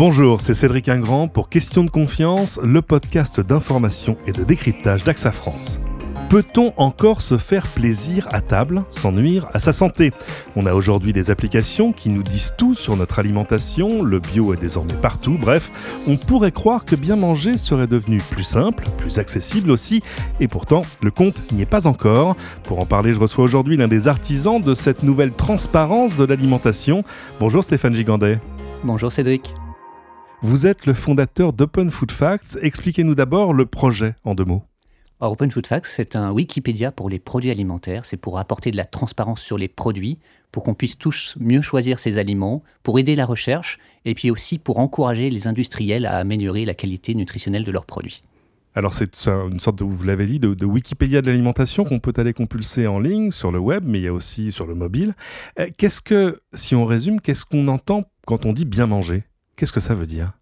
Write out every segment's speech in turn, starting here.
Bonjour, c'est Cédric Ingrand pour Question de confiance, le podcast d'information et de décryptage d'AXA France. Peut-on encore se faire plaisir à table sans nuire à sa santé? On a aujourd'hui des applications qui nous disent tout sur notre alimentation, le bio est désormais partout, bref, on pourrait croire que bien manger serait devenu plus simple, plus accessible aussi, et pourtant le compte n'y est pas encore. Pour en parler, je reçois aujourd'hui l'un des artisans de cette nouvelle transparence de l'alimentation. Bonjour Stéphane Gigandet. Bonjour Cédric. Vous êtes le fondateur d'Open Food Facts. Expliquez-nous d'abord le projet en deux mots. Open Food Facts, c'est un Wikipédia pour les produits alimentaires. C'est pour apporter de la transparence sur les produits, pour qu'on puisse tous mieux choisir ses aliments, pour aider la recherche et puis aussi pour encourager les industriels à améliorer la qualité nutritionnelle de leurs produits. Alors c'est une sorte de, vous l'avez dit, de, Wikipédia de l'alimentation qu'on peut aller compulser en ligne sur le web, mais il y a aussi sur le mobile. Euh, qu'est-ce que, si on résume, qu'est-ce qu'on entend quand on dit bien manger? Qu'est-ce que ça veut dire?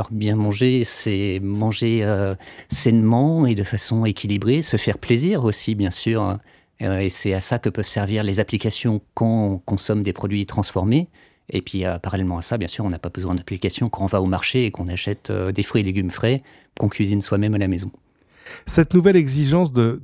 Alors bien manger, c'est manger euh, sainement et de façon équilibrée, se faire plaisir aussi bien sûr. Euh, et c'est à ça que peuvent servir les applications quand on consomme des produits transformés. Et puis euh, parallèlement à ça, bien sûr, on n'a pas besoin d'applications quand on va au marché et qu'on achète des fruits et légumes frais qu'on cuisine soi-même à la maison. Cette nouvelle exigence de,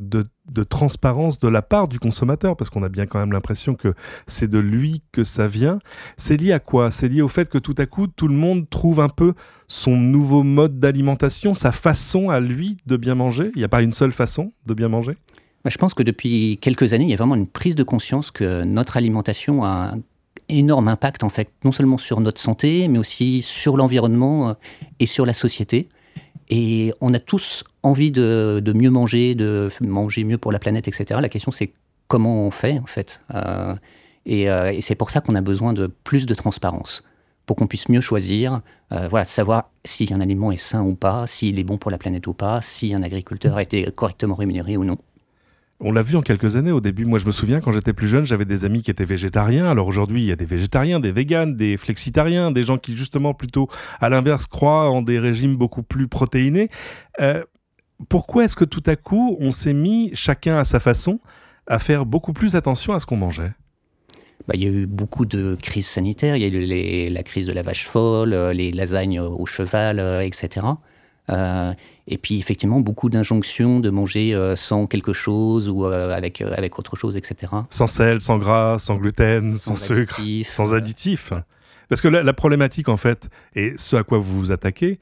transparence de la part du consommateur, parce qu'on a bien quand même l'impression que c'est de lui que ça vient, c'est lié à quoi? C'est lié au fait que tout à coup, tout le monde trouve un peu son nouveau mode d'alimentation, sa façon à lui de bien manger? Il n'y a pas une seule façon de bien manger? Bah, Je pense que depuis quelques années, il y a vraiment une prise de conscience que notre alimentation a un énorme impact en fait, non seulement sur notre santé, mais aussi sur l'environnement euh, et sur la société. Et on a tous envie de, mieux manger, de manger mieux pour la planète, etc. La question, c'est comment on fait, en fait. Euh, euh, et, c'est pour ça qu'on a besoin de plus de transparence, pour qu'on puisse mieux choisir, euh, voilà, savoir si un aliment est sain ou pas, s'il est bon pour la planète ou pas, si un agriculteur a été correctement rémunéré ou non. On l'a vu en quelques années au début. Moi, je me souviens quand j'étais plus jeune, j'avais des amis qui étaient végétariens. Alors aujourd'hui, il y a des végétariens, des véganes, des flexitariens, des gens qui justement plutôt, à l'inverse, croient en des régimes beaucoup plus protéinés. Euh, pourquoi est-ce que tout à coup, on s'est mis, chacun à sa façon, à faire beaucoup plus attention à ce qu'on mangeait? Bah, il y a eu beaucoup de crises sanitaires. Il y a eu la crise de la vache folle, euh, les lasagnes au cheval, euh, etc. Euh, et puis effectivement, beaucoup d'injonctions de manger euh, sans quelque chose ou euh, avec, avec autre chose, etc. Sans sel, sans gras, sans gluten, sans, sucre, sans additifs. Parce que la, problématique, en fait, et ce à quoi vous vous attaquez,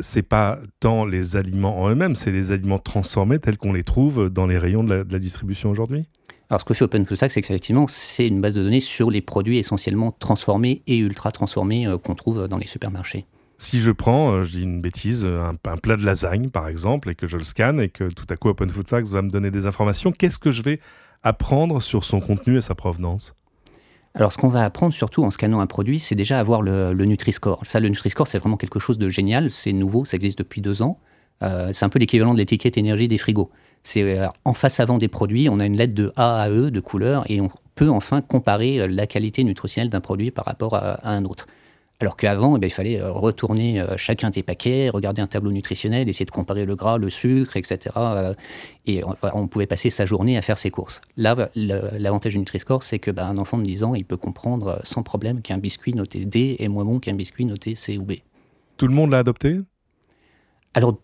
c'est pas tant les aliments en eux-mêmes, c'est les aliments transformés tels qu'on les trouve dans les rayons de la, distribution aujourd'hui. Alors, ce que fait OpenFoodStack, c'est qu'effectivement, c'est une base de données sur les produits essentiellement transformés et ultra transformés qu'on trouve dans les supermarchés. Si je prends, euh, je dis une bêtise, un, plat de lasagne par exemple, et que je le scanne et que tout à coup Open Food Facts va me donner des informations, qu'est-ce que je vais apprendre sur son contenu et sa provenance? Alors, ce qu'on va apprendre surtout en scannant un produit, c'est déjà avoir le, Nutri-Score. Ça, le Nutri-Score, c'est vraiment quelque chose de génial. C'est nouveau, ça existe depuis deux ans. Euh, c'est un peu l'équivalent de l'étiquette énergie des frigos. C'est euh, en face avant des produits, on a une lettre de A à E de couleur et on peut enfin comparer la qualité nutritionnelle d'un produit par rapport à un autre. Alors qu'avant, eh ben, il fallait euh, retourner euh, chacun des paquets, regarder un tableau nutritionnel, essayer de comparer le gras, le sucre, etc. et euh, on pouvait passer sa journée à faire ses courses. Là, l'avantage du Nutri-Score, c'est que bah, un enfant de 10 ans, il peut comprendre sans problème qu'un biscuit noté D est moins bon qu'un biscuit noté C ou B. Tout le monde l'a adopté? Alors,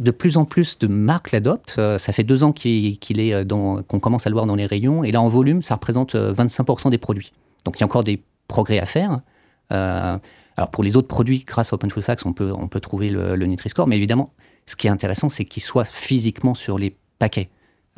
de plus en plus de marques l'adoptent. Ça fait deux ans qu'il est qu'on commence à le voir dans les rayons. Et là, en volume, ça représente 25% des produits. Donc, il y a encore des progrès à faire. Euh, alors pour les autres produits, grâce à Open Food Facts, on peut, on peut trouver le, Nutri-Score, mais évidemment, ce qui est intéressant, c'est qu'il soit physiquement sur les paquets.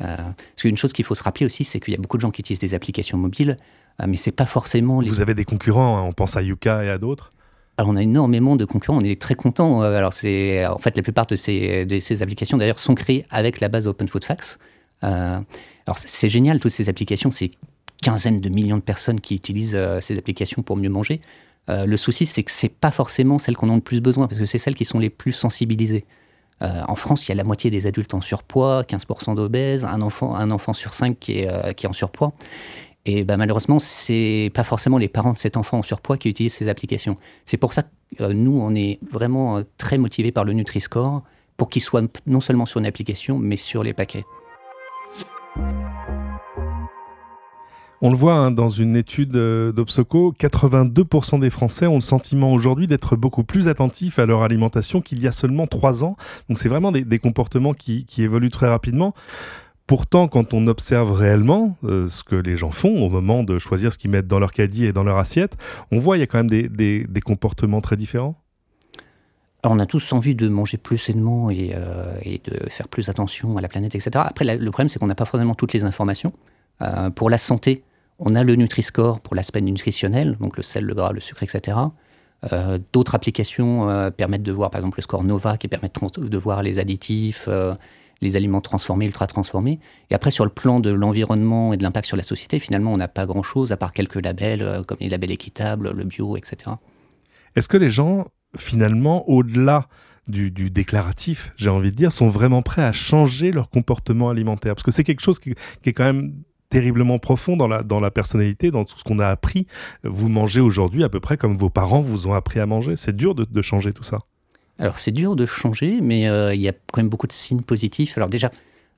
Euh, parce qu'une chose qu'il faut se rappeler aussi, c'est qu'il y a beaucoup de gens qui utilisent des applications mobiles, euh, mais c'est pas forcément. Vous avez des concurrents, hein, on pense à Yuka et à d'autres alors on a énormément de concurrents, on est très content. Alors c'est en fait la plupart de ces, de ces applications d'ailleurs sont créées avec la base Open Food Facts. alors c'est génial toutes ces applications, c'est quinzaine de millions de personnes qui utilisent ces applications pour mieux manger. Euh, le souci, c'est que c'est pas forcément celles qu'on a le plus besoin, parce que c'est celles qui sont les plus sensibilisées. Euh, en France, il y a la moitié des adultes en surpoids, 15% d'obèses, un enfant, un enfant sur cinq qui est, euh, qui est en surpoids. Et bah, malheureusement, c'est pas forcément les parents de cet enfant en surpoids qui utilisent ces applications. C'est pour ça que nous, on est vraiment très motivés par le Nutri-Score pour qu'il soit non seulement sur une application, mais sur les paquets. On le voit hein, dans une étude euh, d'Obsoco, 82% des Français ont le sentiment aujourd'hui d'être beaucoup plus attentifs à leur alimentation qu'il y a seulement trois ans. Donc c'est vraiment des, comportements qui, évoluent très rapidement. Pourtant, quand on observe réellement euh, ce que les gens font au moment de choisir ce qu'ils mettent dans leur caddie et dans leur assiette, on voit qu'il y a quand même des, comportements très différents. On a tous envie de manger plus sainement et, euh, de faire plus attention à la planète, etc. Après, le problème, c'est qu'on n'a pas forcément toutes les informations. Pour la santé, on a le Nutri-Score pour l'aspect nutritionnel, donc le sel, le gras, le sucre, etc. D'autres applications permettent de voir, par exemple, le score Nova, qui permet de voir les additifs, les aliments transformés, ultra transformés. Et après, sur le plan de l'environnement et de l'impact sur la société, finalement, on n'a pas grand-chose, à part quelques labels, euh, comme les labels équitables, le bio, etc. Est-ce que les gens, finalement, au-delà du, déclaratif, j'ai envie de dire, sont vraiment prêts à changer leur comportement alimentaire? Parce que c'est quelque chose qui, est quand même terriblement profond dans la, personnalité, dans tout ce qu'on a appris. Vous mangez aujourd'hui à peu près comme vos parents vous ont appris à manger. C'est dur de changer tout ça. Alors c'est dur de changer, mais euh, il y a quand même beaucoup de signes positifs. Alors déjà,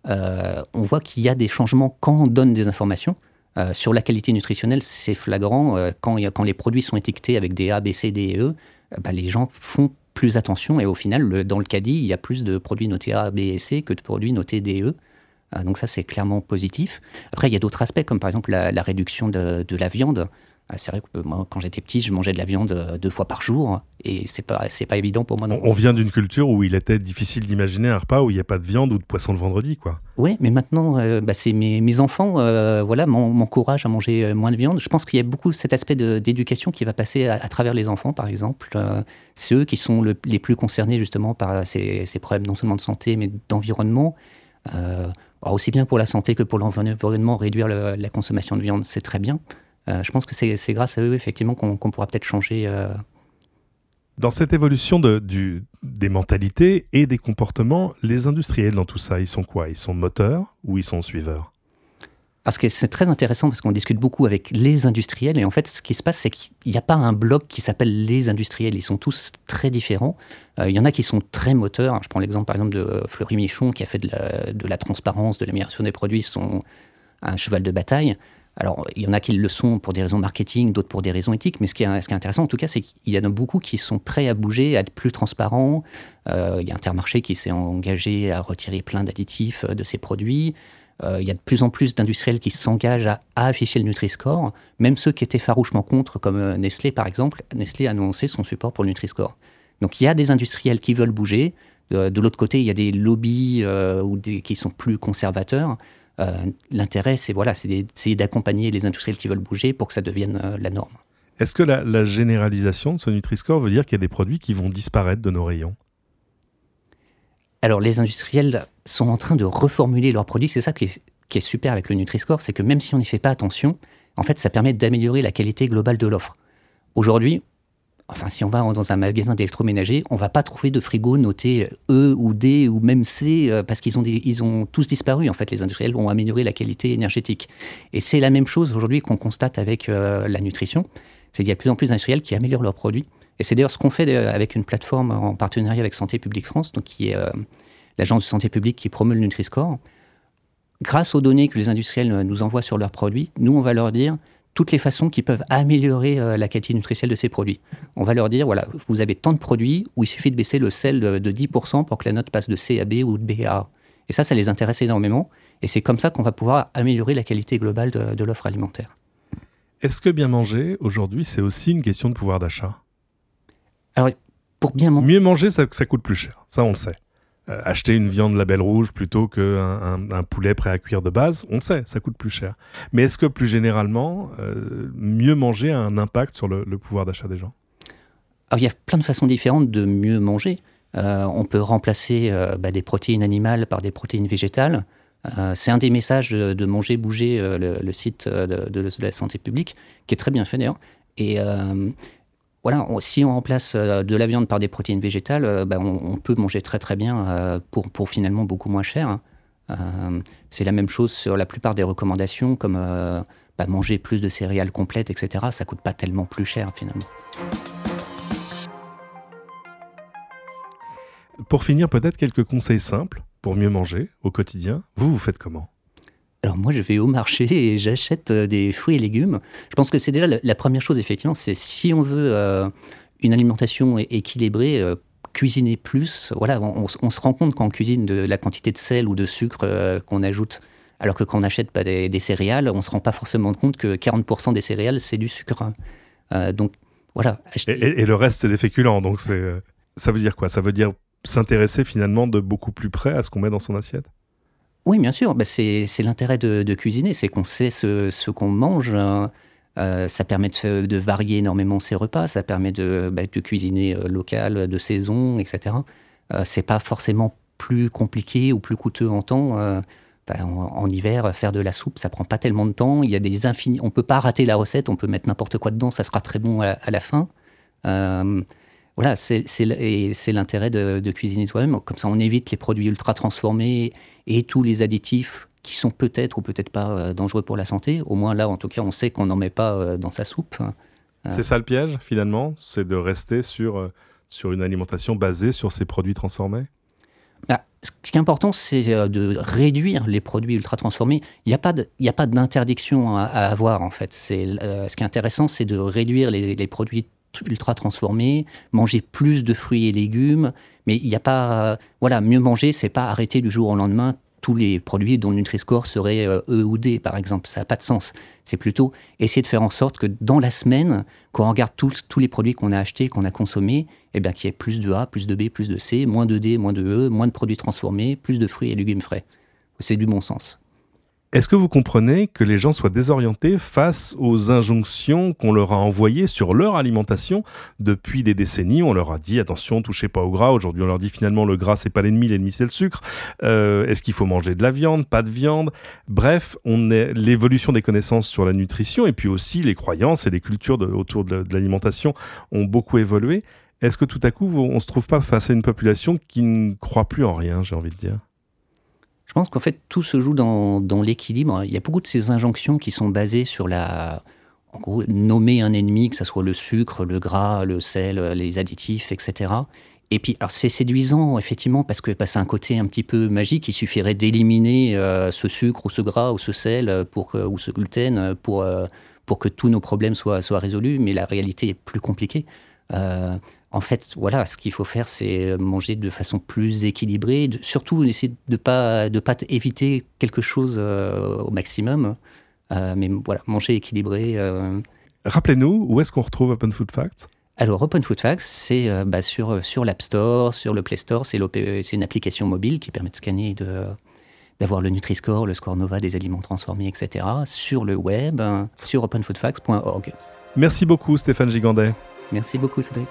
euh, on voit qu'il y a des changements quand on donne des informations. Euh, sur la qualité nutritionnelle, c'est flagrant. quand, quand, les produits sont étiquetés avec des A, B, C, D et E, bah, les gens font plus attention et au final, dans le caddie, il y a plus de produits notés A, B et C que de produits notés D et E. donc ça, c'est clairement positif. Après, il y a d'autres aspects, comme par exemple la, réduction de, de, la viande. Ah, c'est vrai que moi, quand j'étais petit, je mangeais de la viande euh, deux fois par jour et c'est pas c'est pas évident pour moi. Non. On vient d'une culture où il était difficile d'imaginer un repas où il n'y a pas de viande ou de poisson le vendredi, quoi. Oui, mais maintenant, euh, bah, c'est mes, mes, enfants, euh, voilà, m'encouragent à manger moins de viande. Je pense qu'il y a beaucoup cet aspect d'éducation qui va passer à, travers les enfants, par exemple. c'est eux qui sont les plus concernés justement par ces, ces, problèmes non seulement de santé mais d'environnement. Aussi bien pour la santé que pour l'environnement, réduire la consommation de viande, c'est très bien. Euh, je pense que c'est grâce à eux, effectivement, qu'on pourra peut-être changer. Euh. Dans cette évolution de, du, des mentalités et des comportements, les industriels dans tout ça, ils sont quoi? Ils sont moteurs ou ils sont suiveurs? Parce que c'est très intéressant parce qu'on discute beaucoup avec les industriels et en fait ce qui se passe c'est qu'il n'y a pas un bloc qui s'appelle les industriels, ils sont tous très différents. Euh, il y en a qui sont très moteurs, je prends l'exemple par exemple de Fleury Michon qui a fait de la, transparence, de l'amélioration des produits son un cheval de bataille. Alors, il y en a qui le sont pour des raisons marketing, d'autres pour des raisons éthiques, mais ce qui est, intéressant en tout cas, c'est qu'il y en a beaucoup qui sont prêts à bouger, à être plus transparents. Euh, il y a Intermarché qui s'est engagé à retirer plein d'additifs euh, de ses produits. Euh, il y a de plus en plus d'industriels qui s'engagent à, afficher le Nutri-Score, même ceux qui étaient farouchement contre, comme Nestlé par exemple. Nestlé a annoncé son support pour le Nutri-Score. Donc il y a des industriels qui veulent bouger. De, l'autre côté, il y a des lobbies ou des, qui sont plus conservateurs. Euh, l'intérêt, c'est voilà, d'essayer d'accompagner les industriels qui veulent bouger pour que ça devienne euh, la norme. Est-ce que la, généralisation de ce Nutri-Score veut dire qu'il y a des produits qui vont disparaître de nos rayons? Alors, les industriels sont en train de reformuler leurs produits. C'est ça qui est, super avec le Nutri-Score, c'est que même si on n'y fait pas attention, en fait, ça permet d'améliorer la qualité globale de l'offre. Aujourd'hui, Enfin, si on va dans un magasin d'électroménager, on va pas trouver de frigo noté E ou D ou même C euh, parce qu'ils ont, ont tous disparu. En fait, les industriels ont amélioré la qualité énergétique. Et c'est la même chose aujourd'hui qu'on constate avec euh, la nutrition. C'est qu'il y a de plus en plus d'industriels qui améliorent leurs produits. Et c'est d'ailleurs ce qu'on fait euh, avec une plateforme en partenariat avec Santé publique France, donc qui est l'agence de santé publique qui promeut le Nutri-Score. Grâce aux données que les industriels nous envoient sur leurs produits, nous, on va leur dire toutes les façons qui peuvent améliorer euh, la qualité nutritionnelle de ces produits. On va leur dire, voilà, vous avez tant de produits où il suffit de baisser le sel de, 10% pour que la note passe de C à B ou de B à A. Et ça, ça les intéresse énormément. Et c'est comme ça qu'on va pouvoir améliorer la qualité globale de, l'offre alimentaire. Est-ce que bien manger, aujourd'hui, c'est aussi une question de pouvoir d'achat? Alors, pour bien manger... Mieux manger, ça, ça coûte plus cher. Ça, on le sait. Euh, acheter une viande label rouge plutôt qu'un un, poulet prêt à cuire de base, on sait, ça coûte plus cher. Mais est-ce que plus généralement, euh, mieux manger a un impact sur le, pouvoir d'achat des gens? Il y a plein de façons différentes de mieux manger. Euh, on peut remplacer bah, des protéines animales par des protéines végétales. c'est un des messages de, manger, bouger, le, site de, de, la santé publique, qui est très bien fait d'ailleurs. Et voilà, si on remplace euh, de la viande par des protéines végétales, euh, ben, on, peut manger très très bien euh, pour, pour finalement beaucoup moins cher. Hein. c'est la même chose sur la plupart des recommandations, comme bah, manger plus de céréales complètes, etc. Ça coûte pas tellement plus cher finalement. Pour finir, peut-être quelques conseils simples pour mieux manger au quotidien. Vous, vous faites comment? Alors moi, je vais au marché et j'achète des fruits et légumes. Je pense que c'est déjà la, première chose, effectivement, c'est si on veut une alimentation équilibrée, cuisiner plus. Voilà, on, se rend compte quand on cuisine de la quantité de sel ou de sucre qu'on ajoute alors que quand on achète des, céréales, on ne se rend pas forcément compte que 40% des céréales, c'est du sucre. Euh, donc voilà. Et, le reste, c'est des féculents. Donc ça veut dire quoi? Ça veut dire s'intéresser finalement de beaucoup plus près à ce qu'on met dans son assiette? Oui, bien sûr. C'est, l'intérêt de, cuisiner, c'est qu'on sait ce, qu'on mange. Hein. Euh, ça permet de, varier énormément ses repas, ça permet de, bah, cuisiner euh, local, de saison, etc. c'est pas forcément plus compliqué ou plus coûteux en temps en, hiver, faire de la soupe, ça prend pas tellement de temps. Il y a des infinis. On peut pas rater la recette. On peut mettre n'importe quoi dedans, ça sera très bon à, la fin. Euh, voilà, c'est l'intérêt de, cuisiner soi-même. Comme ça, on évite les produits ultra transformés et tous les additifs qui sont peut-être ou peut-être pas euh, dangereux pour la santé. Au moins là, en tout cas, on sait qu'on n'en met pas euh, dans sa soupe. C'est ça le piège, finalement, c'est de rester sur, sur une alimentation basée sur ces produits transformés? Bah, ce qui est important, c'est euh, de réduire les produits ultra transformés. Il n'y a pas d'interdiction à, avoir, en fait. Euh, ce qui est intéressant, c'est de réduire les, les, produits ultra transformés, manger plus de fruits et légumes. Mais il n'y a pas. Voilà, mieux manger, c'est pas arrêter du jour au lendemain tous les produits dont le Nutri-Score serait euh, E ou D, par exemple. Ça n'a pas de sens. C'est plutôt essayer de faire en sorte que dans la semaine, quand on regarde tous, tous les produits qu'on a achetés, qu'on a consommés, eh bien, qu'il y ait plus de A, plus de B, plus de C, moins de D, moins de E, moins de produits transformés, plus de fruits et légumes frais. C'est du bon sens. Est-ce que vous comprenez que les gens soient désorientés face aux injonctions qu'on leur a envoyées sur leur alimentation depuis des décennies? On leur a dit attention, touchez pas au gras. Aujourd'hui, on leur dit finalement le gras c'est pas l'ennemi, l'ennemi c'est le sucre. Euh, est-ce qu'il faut manger de la viande, pas de viande? Bref, on est l'évolution des connaissances sur la nutrition et puis aussi les croyances et les cultures autour de l'alimentation ont beaucoup évolué. Est-ce que tout à coup, on se trouve pas face à une population qui ne croit plus en rien, j'ai envie de dire? Je pense qu'en fait, tout se joue dans, l'équilibre. Il y a beaucoup de ces injonctions qui sont basées sur la. En gros, nommer un ennemi, que ce soit le sucre, le gras, le sel, les additifs, etc. Et puis, alors c'est séduisant, effectivement, parce que bah, c'est un côté un petit peu magique. Il suffirait d'éliminer euh, ce sucre ou ce gras ou ce sel pour, ou ce gluten pour, euh, pour que tous nos problèmes soient, soient résolus. Mais la réalité est plus compliquée. En fait, voilà, ce qu'il faut faire, c'est manger de façon plus équilibrée, surtout essayer de pas de pas éviter quelque chose euh, au maximum, euh, mais voilà, manger équilibré. Euh. Rappelez-nous, où est-ce qu'on retrouve Open Food Facts? Alors, Open Food Facts, c'est bah, sur, sur l'App Store, sur le Play Store, c'est une application mobile qui permet de scanner et d'avoir le Nutri-Score, le score Nova des aliments transformés, etc. sur le web, sur openfoodfacts.org. Merci beaucoup Stéphane Gigandet. Merci beaucoup Cédric.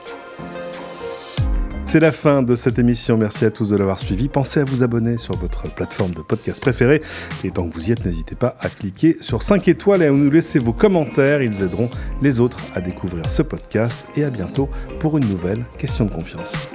C'est la fin de cette émission. Merci à tous de l'avoir suivi. Pensez à vous abonner sur votre plateforme de podcast préférée. Et tant que vous y êtes, n'hésitez pas à cliquer sur 5 étoiles et à nous laisser vos commentaires. Ils aideront les autres à découvrir ce podcast. Et à bientôt pour une nouvelle question de confiance.